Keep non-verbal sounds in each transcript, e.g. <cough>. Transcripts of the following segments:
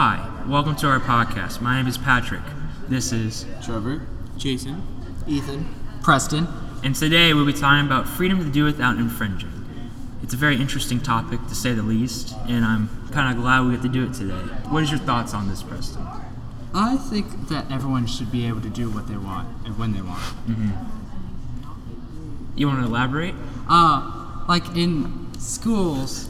Hi, welcome to our podcast. My name is Patrick. This is, Trevor. Jason. Ethan. Preston. and today we'll be talking about freedom to do without infringing. It's a very interesting topic to say the least, and I'm kind of glad we get to do it today. What is your thoughts on this, Preston? I think that everyone should be able to do what they want and when they want. You want to elaborate? Uh, like in schools,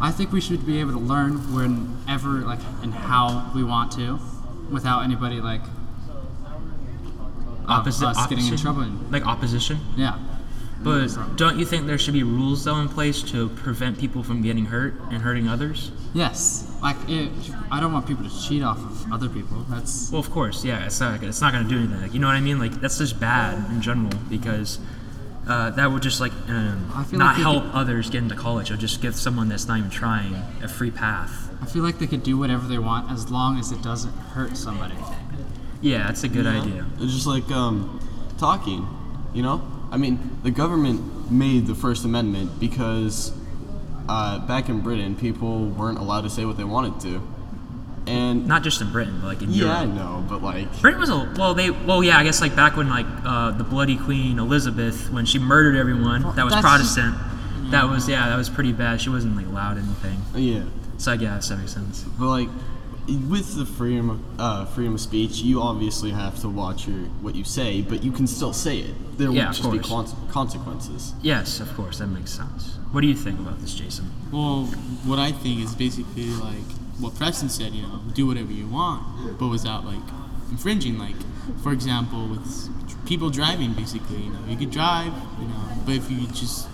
I think we should be able to learn whenever, like, and how we want to, without anybody like Opposite, us getting in opposition? trouble. And, Like opposition? yeah. But don't you think there should be rules though in place to prevent people from getting hurt and hurting others? Yes. Like, it, I don't want people to cheat off of other people. That's Well, of course, yeah. It's not. It's not going to do anything. Like, you know what I mean? Like that's just bad in general because uh, that would just like um, not like help could- others get into college. It'll just give someone that's not even trying a free path. I feel like they could do whatever they want as long as it doesn't hurt somebody. Yeah, that's a good idea. It's just like um, talking, you know? I mean, the government made the First Amendment because uh, back in Britain, people weren't allowed to say what they wanted to. And Not just in Britain, but like in yeah, I know, but like, Britain was a well. They well, yeah. I guess like back when like uh, the bloody Queen Elizabeth, when she murdered everyone, that was that's Protestant. That was yeah. That was pretty bad. She wasn't like allowed anything. yeah. So I guess that makes sense. But like, with the freedom of, uh, freedom of speech, you obviously have to watch your what you say, but you can still say it. There Yeah, will of just be con- consequences. Yes, of course. That makes sense. What do you think about this, Jason? Well, what I think is basically like what Preston said. You know, do whatever you want, but without like infringing. Like, for example, with people driving, basically, you know, you could drive, you know, but if you just,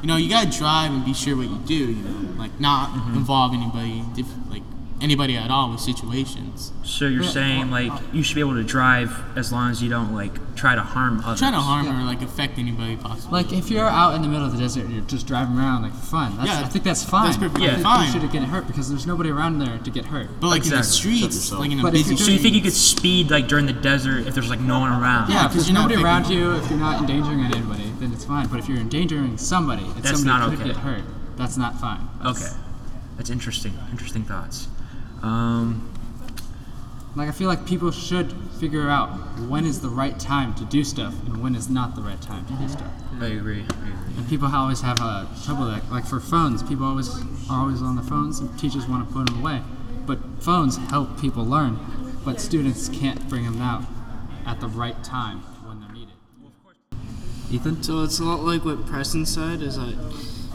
you know, you gotta drive and be sure what you do. You know, like not Mm-hmm. involve anybody, diff- like anybody at all with situations. So you're saying like uh, you should be able to drive as long as you don't like try to harm others. Try to harm or like affect anybody possible. Like if you're out in the middle of the desert and you're just driving around like for fun, that's, Yeah, I think that's fine. that's perfectly I think fine. You shouldn't get hurt because there's nobody around there to get hurt. but like in the streets, yourself. like in a But busy So you think you could speed like during the desert if there's like no one around? Yeah, if 'cause there's you're nobody around you, if you're not endangering anybody, then it's fine. But if you're endangering somebody, if That's somebody not could okay. get hurt, that's not fine. That's- Okay, that's interesting. Interesting thoughts. Um, Like I feel like people should figure out when is the right time to do stuff and when is not the right time to do stuff. I agree. I agree. And people always have uh, trouble like, like for phones. People always are always on the phones, and teachers want to put them away. But phones help people learn, but students can't bring them out at the right time when they're needed. Ethan, So it's a lot like what Preston said is that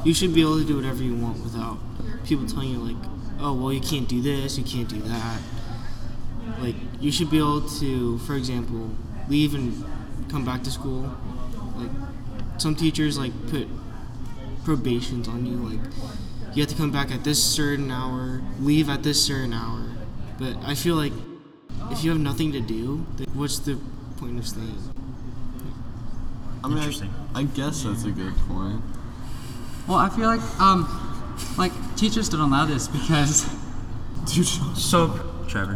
you should be able to do whatever you want without people telling you like, oh well you can't do this, you can't do that. Like you should be able to, for example, leave and come back to school. Like some teachers like put probations on you, like you have to come back at this certain hour, leave at this certain hour. But I feel like if you have nothing to do, then what's the point of staying? I mean, I- Interesting. I guess that's a good point. well, I feel like um, like teachers don't allow this because Dude, So, Trevor,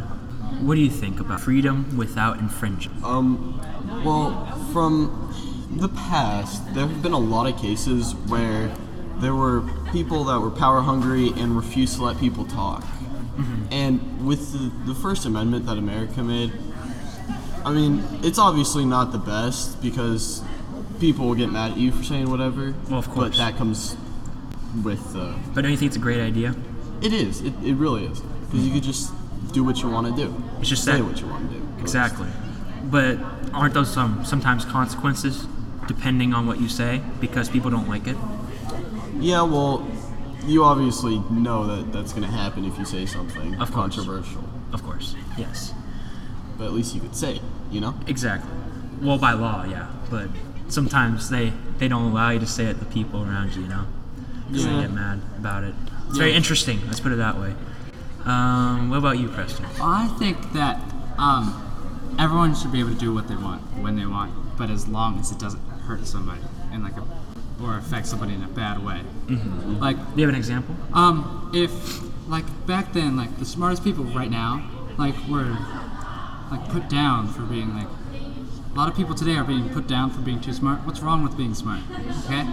what do you think about freedom without infringement? Um, well, from the past, there have been a lot of cases where there were people that were power hungry and refused to let people talk. And with the, the First Amendment that America made, I mean, it's obviously not the best because people will get mad at you for saying whatever. Well, of course. But that comes with. Uh, But don't you think it's a great idea? it is. It, it really is. Because you could just do what you want to do. It's just say that- what you want to do. Exactly. But aren't those some sometimes consequences depending on what you say because people don't like it? Yeah, well, you obviously know that that's going to happen if you say something Of controversial. Of course. Yes. But at least you could say it, you know? Exactly. Well, by law, yeah. But sometimes they they don't allow you to say it to the people around you, you know, they get mad about it. It's very interesting. Let's put it that way. Um, what about you, Preston? I think that um, everyone should be able to do what they want when they want, but as long as it doesn't hurt somebody in like a or affect somebody in a bad way. Like Do you have an example? um, if like back then, like the smartest people right now, like were like put down for being like a lot of people today are being put down for being too smart. What's wrong with being smart? Okay,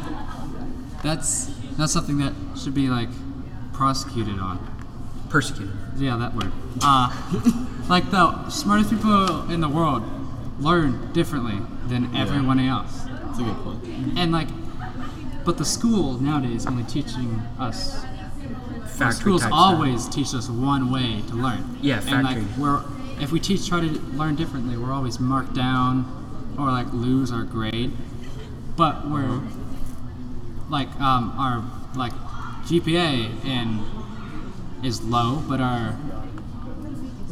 that's that's something that should be like prosecuted on. Persecuted. Yeah, that word. Uh, <laughs> like the smartest people in the world learn differently than everyone else. That's a good point. And like, but the school nowadays only teaching us. Factory schools type always teach us one way to learn. Yeah, And like we're, if we teach try to learn differently, we're always marked down, or like lose our grade. But we're like um, our like GPA and is low, but our.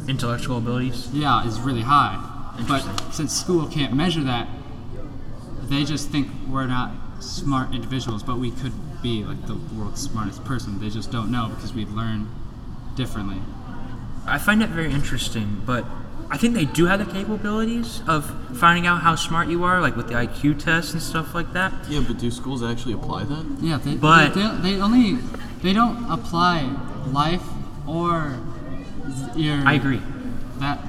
Intellectual abilities. yeah is really high. But since school can't measure that, they just think we're not smart individuals, but we could be like the world's smartest person. They just don't know because we learn differently. I find it very interesting, but I think they do have the capabilities of finding out how smart you are, like with the IQ tests and stuff like that. Yeah, but do schools actually apply that? Yeah, they, But- they, they, they only they don't apply life or your I agree. that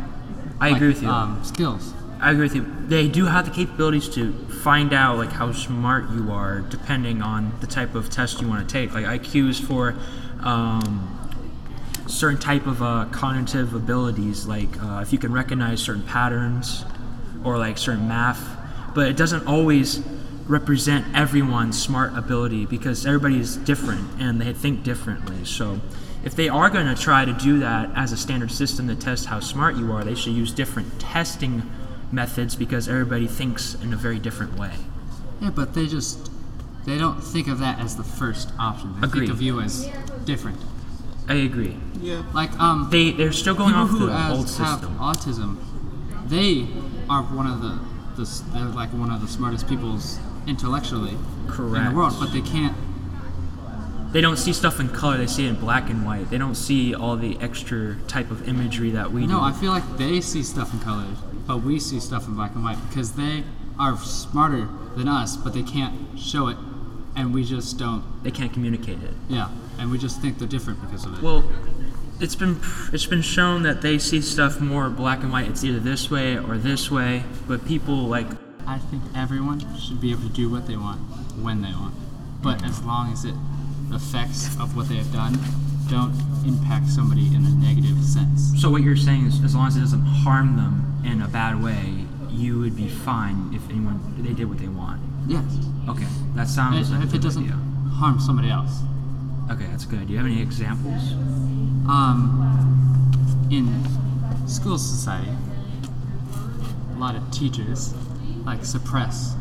I like, agree with you. um, skills. I agree with you. They do have the capabilities to find out like how smart you are, depending on the type of test you want to take. Like IQ is for um, certain type of uh, cognitive abilities, like uh, if you can recognize certain patterns or like certain math. But it doesn't always represent everyone's smart ability because everybody is different and they think differently. So if they are going to try to do that as a standard system to test how smart you are, they should use different testing methods because everybody thinks in a very different way. Yeah, but they just they don't think of that as the first option. They Agreed. think of you as different. I agree. Yeah. Like um, They they're still going people off who the has, old have system. autism, they are one of the, the they're like one of the smartest peoples intellectually in the world, but they can't. They don't see stuff in color; they see it in black and white. They don't see all the extra type of imagery that we do. No, I feel like they see stuff in colors, but we see stuff in black and white because they are smarter than us, but they can't show it, and we just don't. they can't communicate it. Yeah, and we just think they're different because of it. Well, it's been it's been shown that they see stuff more black and white. It's either this way or this way. But people like I think everyone should be able to do what they want when they want, but as long as it effects of what they have done don't impact somebody in a negative sense. so. What you're saying is, as long as it doesn't harm them in a bad way, you would be fine if anyone they did what they want. Yes, Okay, that sounds if, like a if it doesn't idea. harm somebody else. Okay, that's good. Do you have any examples? Um, in school society, a lot of teachers like suppress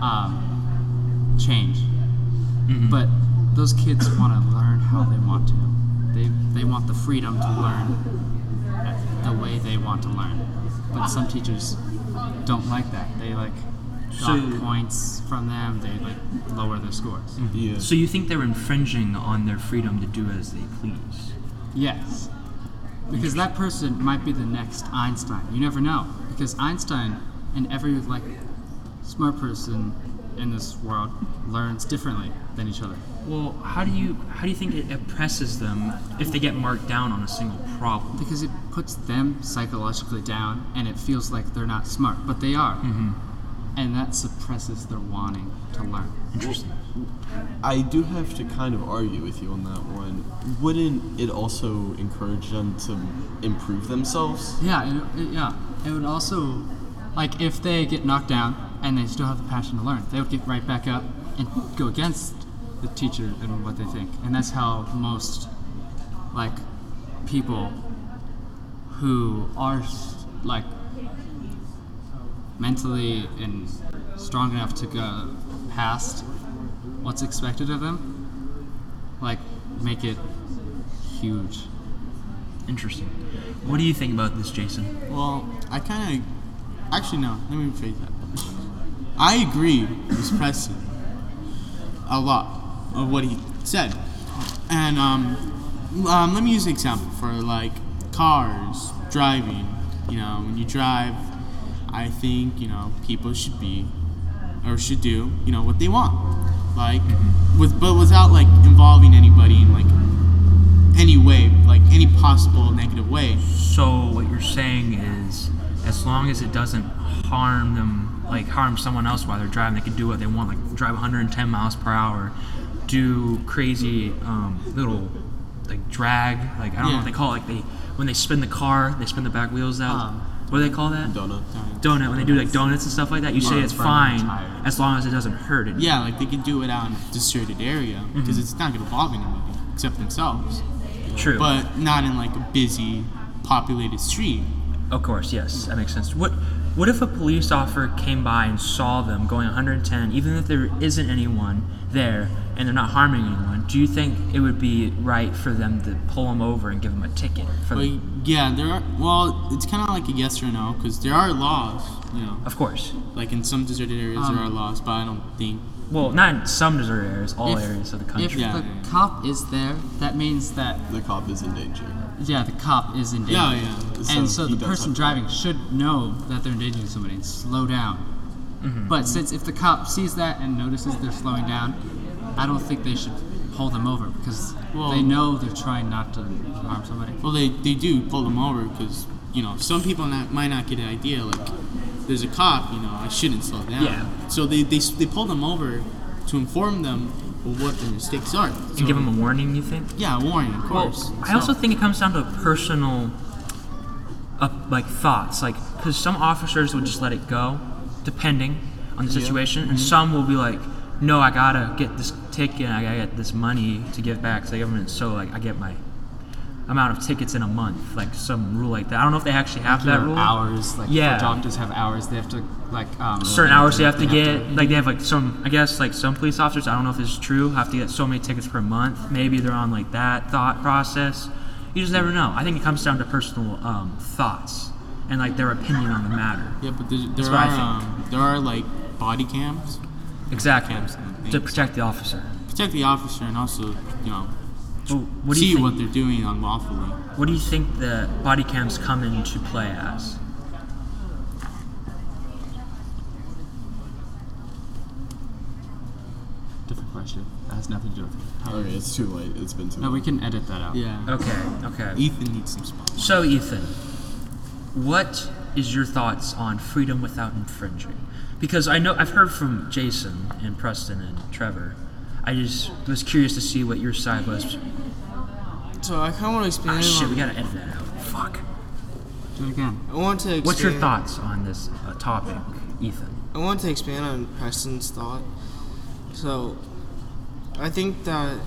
um, change, but those kids want to learn how they want to. They they want the freedom to learn the way they want to learn. But some teachers don't like that. They like dock So- points from them. They like lower their scores. Mm-hmm. Yeah. So you think they're infringing on their freedom to do as they please? Yes. Because that person might be the next Einstein. You never know. Because Einstein and every like smart person in this world learns differently than each other. Well, how do you how do you think it oppresses them if they get marked down on a single problem? Because it puts them psychologically down and it feels like they're not smart, but they are. Mm-hmm. And that suppresses their wanting to learn. Interesting. I do have to kind of argue with you on that one. Wouldn't it also encourage them to improve themselves? Yeah, it, it- yeah. It would also, like, if they get knocked down and they still have the passion to learn, they would get right back up and go against the teacher and what they think. And that's how most, like, people who are, like, mentally and strong enough to go past what's expected of them, like, make it huge. Interesting. What do you think about this, Jason? Well, I kind of. Actually, no. Let me rephrase that. I agree with Preston a lot of what he said, and um, um, let me use an example for like cars, driving. You know, when you drive, I think you know people should be or should do you know what they want, like with but without like involving anybody in like any way, like any possible negative way. So what you're saying is, as long as it doesn't harm them, like harm someone else while they're driving, they can do what they want, like drive 110 miles per hour, do crazy um, little like drag. Like I don't know what they call it. Like they when they spin the car, they spin the back wheels out. Um, what do they call that? Donut. Donut. When they do like donuts and stuff like that, you say it's fine as long as it doesn't hurt it. Yeah, like they can do it out in a deserted area because mm-hmm. it's not gonna bother anybody except themselves. True. But not in like a busy, populated street. Of course, yes, that makes sense. What what if a police officer came by and saw them going 110, even if there isn't anyone there and they're not harming anyone? Do you think it would be right for them to pull them over and give them a ticket for But the, yeah, there are. Well, it's kind of like a yes or no because there are laws. You know, Of course. like in some deserted areas there Um, are laws, but I don't think. Well, not in some deserted areas, all If- areas of the If country. Yeah, the cop is there, that means that The cop is in danger. yeah, the cop is in danger. Yeah, yeah. So and so the person have to- driving should know that they're endangering somebody and slow down. Mm-hmm. But since if the cop sees that and notices they're slowing down, I don't think they should pull them over because Well- they know they're trying not to harm somebody. Well, they, they do pull them over because you know some people not, might not get an idea like there's a cop. You know, I shouldn't slow down. Yeah. So they, they they pull them over to inform them of what the mistakes are. and give them a warning, you think? yeah, a warning, of course. Well, I also think it comes down to personal, uh, like thoughts, like because some officers would just let it go, depending on the situation, Mm-hmm. and some will be like, "No, I gotta get this ticket. I gotta get this money to give back to the government, so like I get my amount of tickets in a month, like some rule like that. I don't know if they actually have that There rule. hours, like Yeah. doctors have hours they have to like um, Certain hours they have to they get, like they have like some, I guess like some police officers. I don't know if this is true. Have to get so many tickets per month. Maybe they're on like that thought process. You just never know. I think it comes down to personal um, thoughts and like their opinion on the matter. yeah, but there, there are um, there are like body cams Exactly. Camps and To protect the officer. protect the officer and also you know Well, what do see you think? what they're doing unlawfully. What do you think the body cams come into play as? different question. That has nothing to do with it. Okay, it's too late. It's been too No, long. we can edit that out. Yeah. Okay. Okay. Ethan needs some sponsors. So, Ethan, what is your thoughts on freedom without infringing? Because I know I've heard from Jason and Preston and Trevor. I just was curious to see what your side was. So I kind of want to expand Ah, shit, we gotta edit that out. Fuck. Do it again. I want to. Expand, What's your thoughts on this uh, topic, Ethan? I want to expand on Preston's thought. So, I think that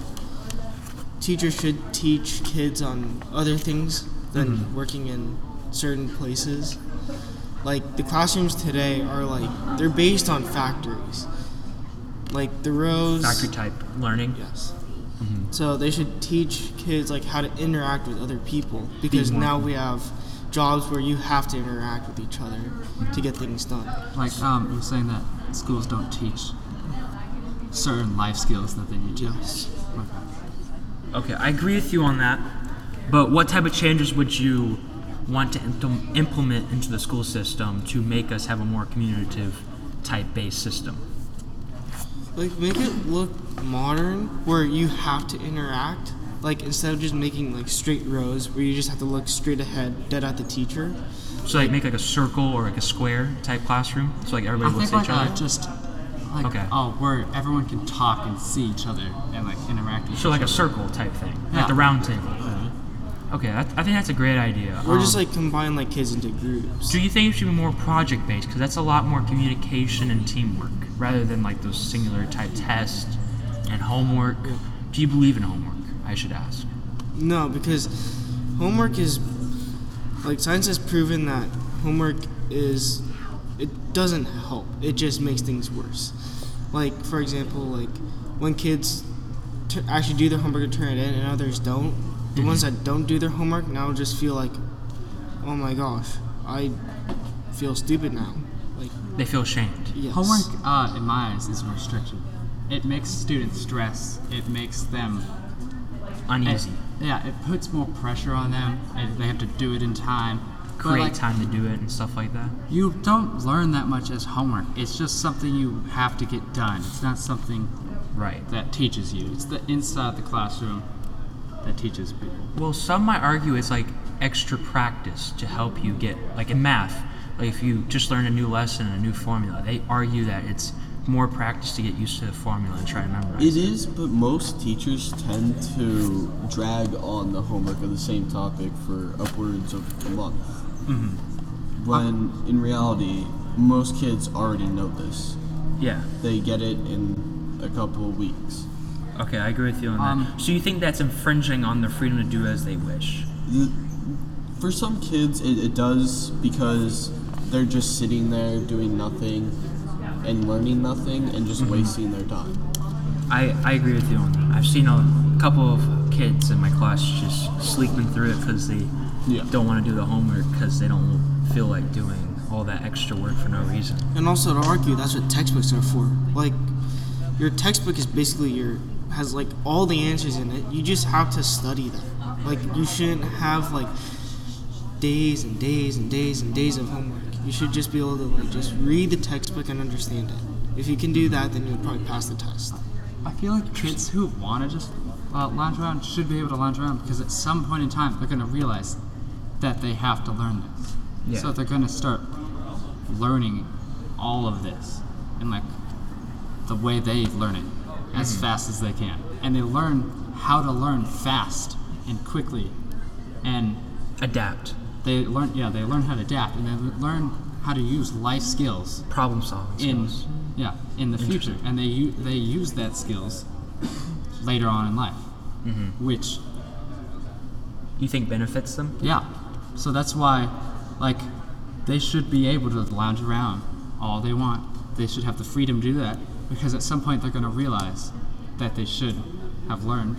teachers should teach kids on other things than Mm-hmm. working in certain places. Like the classrooms today are like they're based on factories. Like the rows. Factory type learning. Yes. So they should teach kids like how to interact with other people because now we have jobs where you have to interact with each other to get things done. Like um, you're saying that schools don't teach certain life skills that they need to. Yes. Okay, I agree with you on that. But what type of changes would you want to im- implement into the school system to make us have a more communicative type based system? Like make it look modern where you have to interact. Like instead of just making like straight rows where you just have to look straight ahead, dead at the teacher. So like make like a circle or like a square type classroom, so like I everybody looks think at like each uh, other. just like Okay. oh, where everyone can talk and see each other and like interact with So each like a circle type thing, Yeah. like the round table. Okay, that, I think that's a great idea. Or just Um, like combine like kids into groups. do you think it should be more project based? Because that's a lot more communication and teamwork rather than like those singular type tests and homework. Do you believe in homework? I should ask. No, because homework is like science has proven that homework is it doesn't help. It just makes things worse. Like for example, like when kids t- actually do their homework and turn it in, and others don't. The ones that don't do their homework now just feel like, oh my gosh, I feel stupid now. Like They feel shamed. yes. Homework, uh, in my eyes, is a restriction. It makes students stress. It makes them Uneasy. It, yeah, it puts more pressure on them, and they have to do it in time. But, Create like, time to do it and stuff like that. You don't learn that much as homework. It's just something you have to get done. It's not something Right. that teaches you. It's the inside the classroom that teaches people. Well, some might argue it's like extra practice to help you get, like in math, like if you just learn a new lesson and a new formula, they argue that it's more practice to get used to the formula and try to memorize. It is, but most teachers tend to drag on the homework of the same topic for upwards of a month. Mm-hmm. When in reality, most kids already know this. Yeah. They get it in a couple of weeks. Okay, I agree with you on Um, that. So you think that's infringing on their freedom to do as they wish? For some kids, it, it does because they're just sitting there doing nothing and learning nothing and just wasting their time. I, I agree with you on that. I've seen a couple of kids in my class just sleeping through it because they Yeah. don't want to do the homework because they don't feel like doing all that extra work for no reason. And also to argue, that's what textbooks are for. Like, your textbook is basically your has like all the answers in it. You just have to study them. Like, you shouldn't have like days and days and days and days of homework. You should just be able to like just read the textbook and understand it. If you can do that, then you'll probably pass the test. I feel like kids who want to just uh, lounge around should be able to lounge around because at some point in time they're going to realize that they have to learn this. Yeah. So they're going to start learning all of this in like the way they learn it as mm-hmm. fast as they can. And they learn how to learn fast and quickly. And Adapt, they learn yeah, they learn how to adapt and they learn how to use life skills problem solving in skills. yeah in the future and they u- they use that skills later on in life mm-hmm. which You think benefits them? yeah so that's why like they should be able to lounge around all they want they should have the freedom to do that because at some point they're going to realize that they should have learned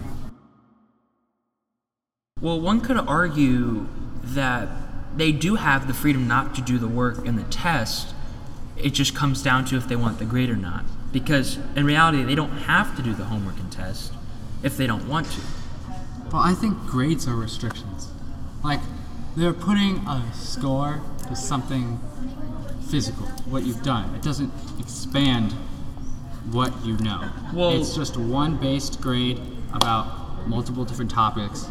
Well, one could argue that they do have the freedom not to do the work in the test. It just comes down to if they want the grade or not. Because in reality, they don't have to do the homework and test if they don't want to. well i think grades are restrictions like they're putting a score to something physical what you've done it doesn't expand what you know Well- it's just one based grade about multiple different topics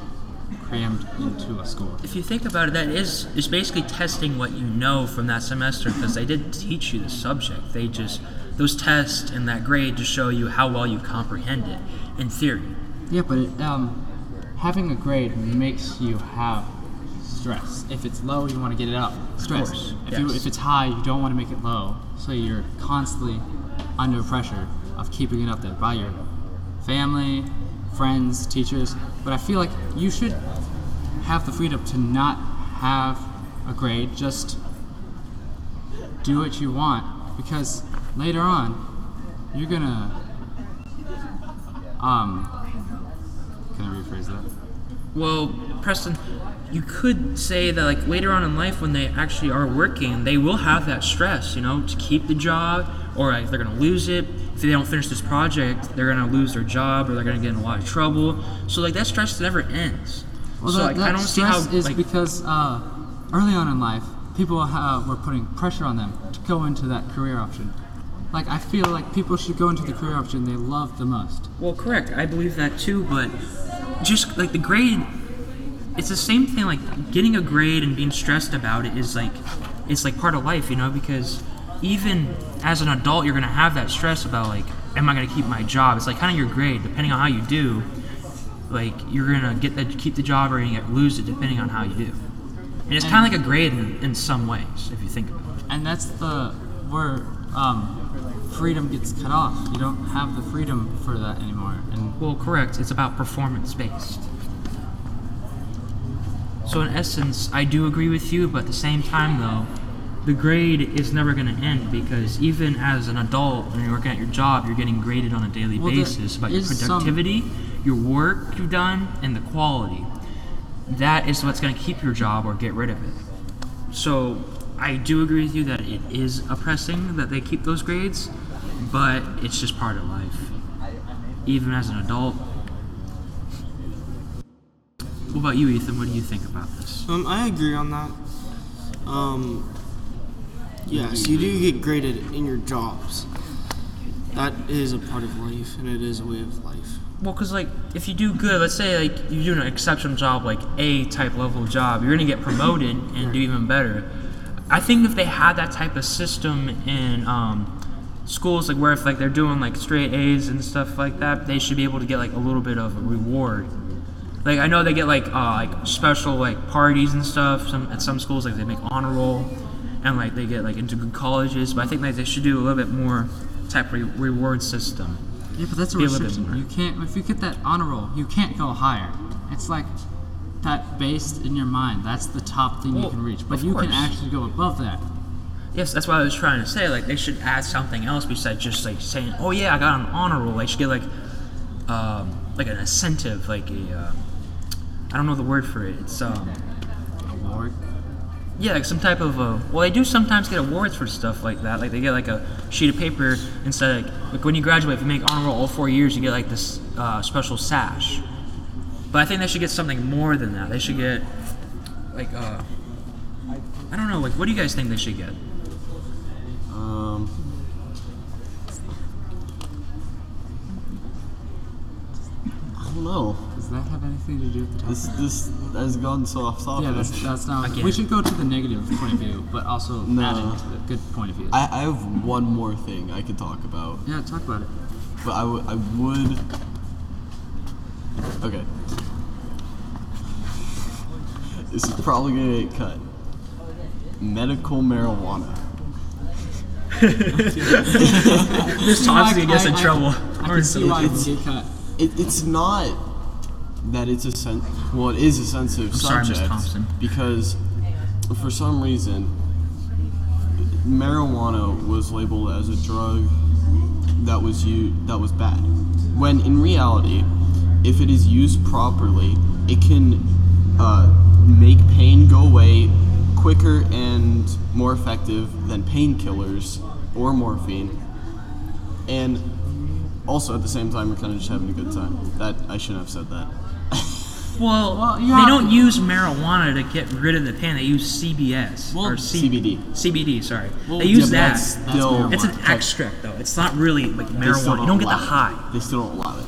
crammed into a score If you think about it, that is is basically testing what you know from that semester because they did teach you the subject. They just those tests and that grade just show you how well you comprehend it in theory. Yeah, but it, um, having a grade makes you have stress. If it's low, you want to get it up. Stress. If, you, if it's high, you don't want to make it low. So you're constantly under pressure of keeping it up there by your family, friends, teachers. But I feel like you should have the freedom to not have a grade. Just do what you want because later on, you're gonna um, can I rephrase that? Well, Preston, you could say that like later on in life when they actually are working, they will have that stress, you know, to keep the job, or like they're gonna lose it. If they don't finish this project, they're gonna lose their job, or they're gonna get in a lot of trouble. So like that stress never ends. Well, so that, like that I don't see how stress is like because uh, early on in life, people were putting pressure on them to go into that career option. Like I feel like people should go into the career option they love the most. Well, correct. I believe that too, but just like the grade, it's the same thing. Like getting a grade and being stressed about it is like, it's like part of life, you know. Because even as an adult, you're gonna have that stress about like, am I gonna keep my job? It's like kind of your grade, depending on how you do. Like you're gonna get that keep the job or you get lose it depending on how you do. And it's kind of like a grade in, in some ways, if you think about it. And that's the where um, freedom gets cut off. You don't have the freedom for that anymore. And Well, correct. It's about performance based. So, in essence, I do agree with you, but at the same time, though, the grade is never going to end because even as an adult, when you're working at your job, you're getting graded on a daily Well, basis about your is some- productivity, your work you've done, and the quality. That is what's going to keep your job or get rid of it. So, I do agree with you that it is oppressing that they keep those grades, but it's just part of life. Even as an adult. What about you, Ethan? What do you think about this? Um, I agree on that. Um, yes, you do get graded in your jobs. That is a part of life, and it is a way of life. Well, because like if you do good, let's say like you do an exceptional job, like A type level job, you're gonna get promoted and do even better. I think if they had that type of system in um, schools like where if like they're doing like straight A's and stuff like that, they should be able to get like a little bit of a reward. Like I know they get like uh, like special like parties and stuff. Some at some schools like they make honor roll, and like they get like into good colleges. But I think like they should do a little bit more type re- reward system. Yeah, but that's a Be a restriction. more. You can't if you get that honor roll, you can't go higher. It's like that based in your mind. That's the top thing you can reach. But you can actually go above that. Yes, that's what I was trying to say. Like they should add something else besides just like saying, "Oh yeah, I got an honor roll." They should get like, um, like an incentive, like a, uh, I don't know the word for it. It's um, Award. Yeah, like some type of uh, well, they do sometimes get awards for stuff like that. Like they get like a sheet of paper instead. Of, like when you graduate, if you make honor roll all four years, you get like this uh, special sash. But I think they should get something more than that. They should get like uh, I don't know. Like what do you guys think they should get? Um, I don't know. Does that have anything to do with the topic? This this has gone so off topic. yeah, that's, that's not. Again. We should go to the negative point of view, but also <laughs> No. add into the good point of view. I, I have one more thing I could talk about, yeah, talk about it. but I would I would. Okay. This is probably gonna get cut. Medical marijuana. <laughs> This Thompson gets in I- I- trouble. I can see why It's- you get cut. It, it's not that it's a sen- well, it is a sensitive sorry, Miss subject Thompson. because for some reason marijuana was labeled as a drug that was u- that was bad. When in reality, if it is used properly, it can uh, make pain go away quicker and more effective than painkillers or morphine. And also at the same time, we're kind of just having a good time. That I shouldn't have said that. Well, Well, you they have don't to- use marijuana to get rid of the pain. They use CBS Well, or C- CBD. CBD, sorry. Well, they Yeah, use but that. that's That's still it's an tech- extract though. It's not really like they still marijuana. You don't get the allow high. it. They still don't allow it.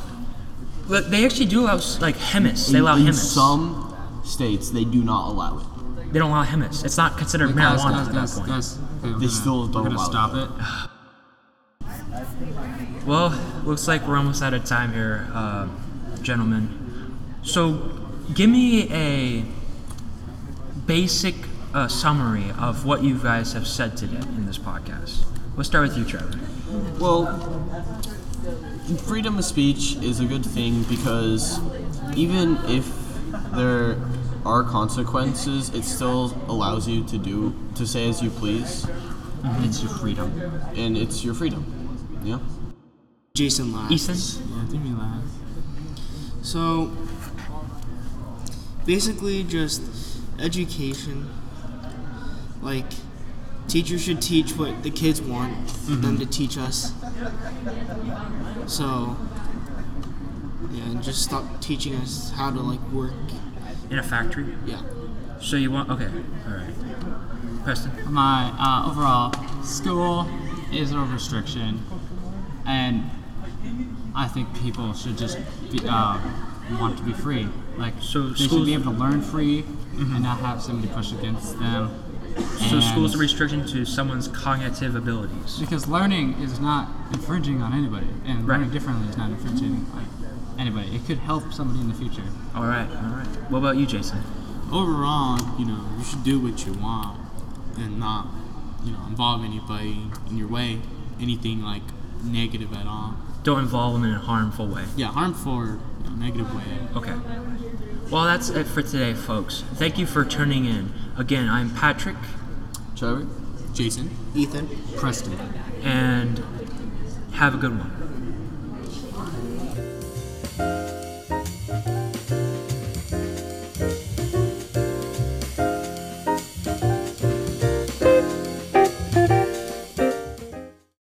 But they actually do allow like Hemis. They In- allow in Hemis. some states, they do not allow it. They don't allow Hemis. It's not considered Guys, marijuana guys, at guys, that point. guys, okay, we're They gonna- still don't We're gonna allow stop it. it. Well, looks like we're almost out of time here, uh, gentlemen. So, give me a basic uh, summary of what you guys have said today in this podcast. Let's start with you, Trevor. Well, freedom of speech is a good thing because even if there are consequences, it still allows you to do to say as you please, It's your freedom. and it's your freedom. Yeah. Jason laughs. Ethan? Yeah, do me laugh. So basically, just education. Like, teachers should teach what the kids want them to teach us. So, yeah, and just stop teaching us how to like work. In a factory? Yeah. So you want? Okay, all right. Preston. My uh, overall school is a restriction, and I think people should just be, uh, want to be free. Like, So they should schools- be able to learn free and not have somebody push against them. So And- school's a restriction to someone's cognitive abilities. Because learning is not infringing on anybody, and Right. learning differently is not infringing on anybody. It could help somebody in the future. All right, all right. What about you, Jason? Overall, you know, you should do what you want and not, you know, involve anybody in your way, anything like negative at all. Don't involve them in a harmful way. Yeah, harmful or you know, negative way. Okay. Well, that's it for today, folks. Thank you for tuning in. Again, I'm Patrick, Trevor. Jason. Ethan. Preston. and have a good one.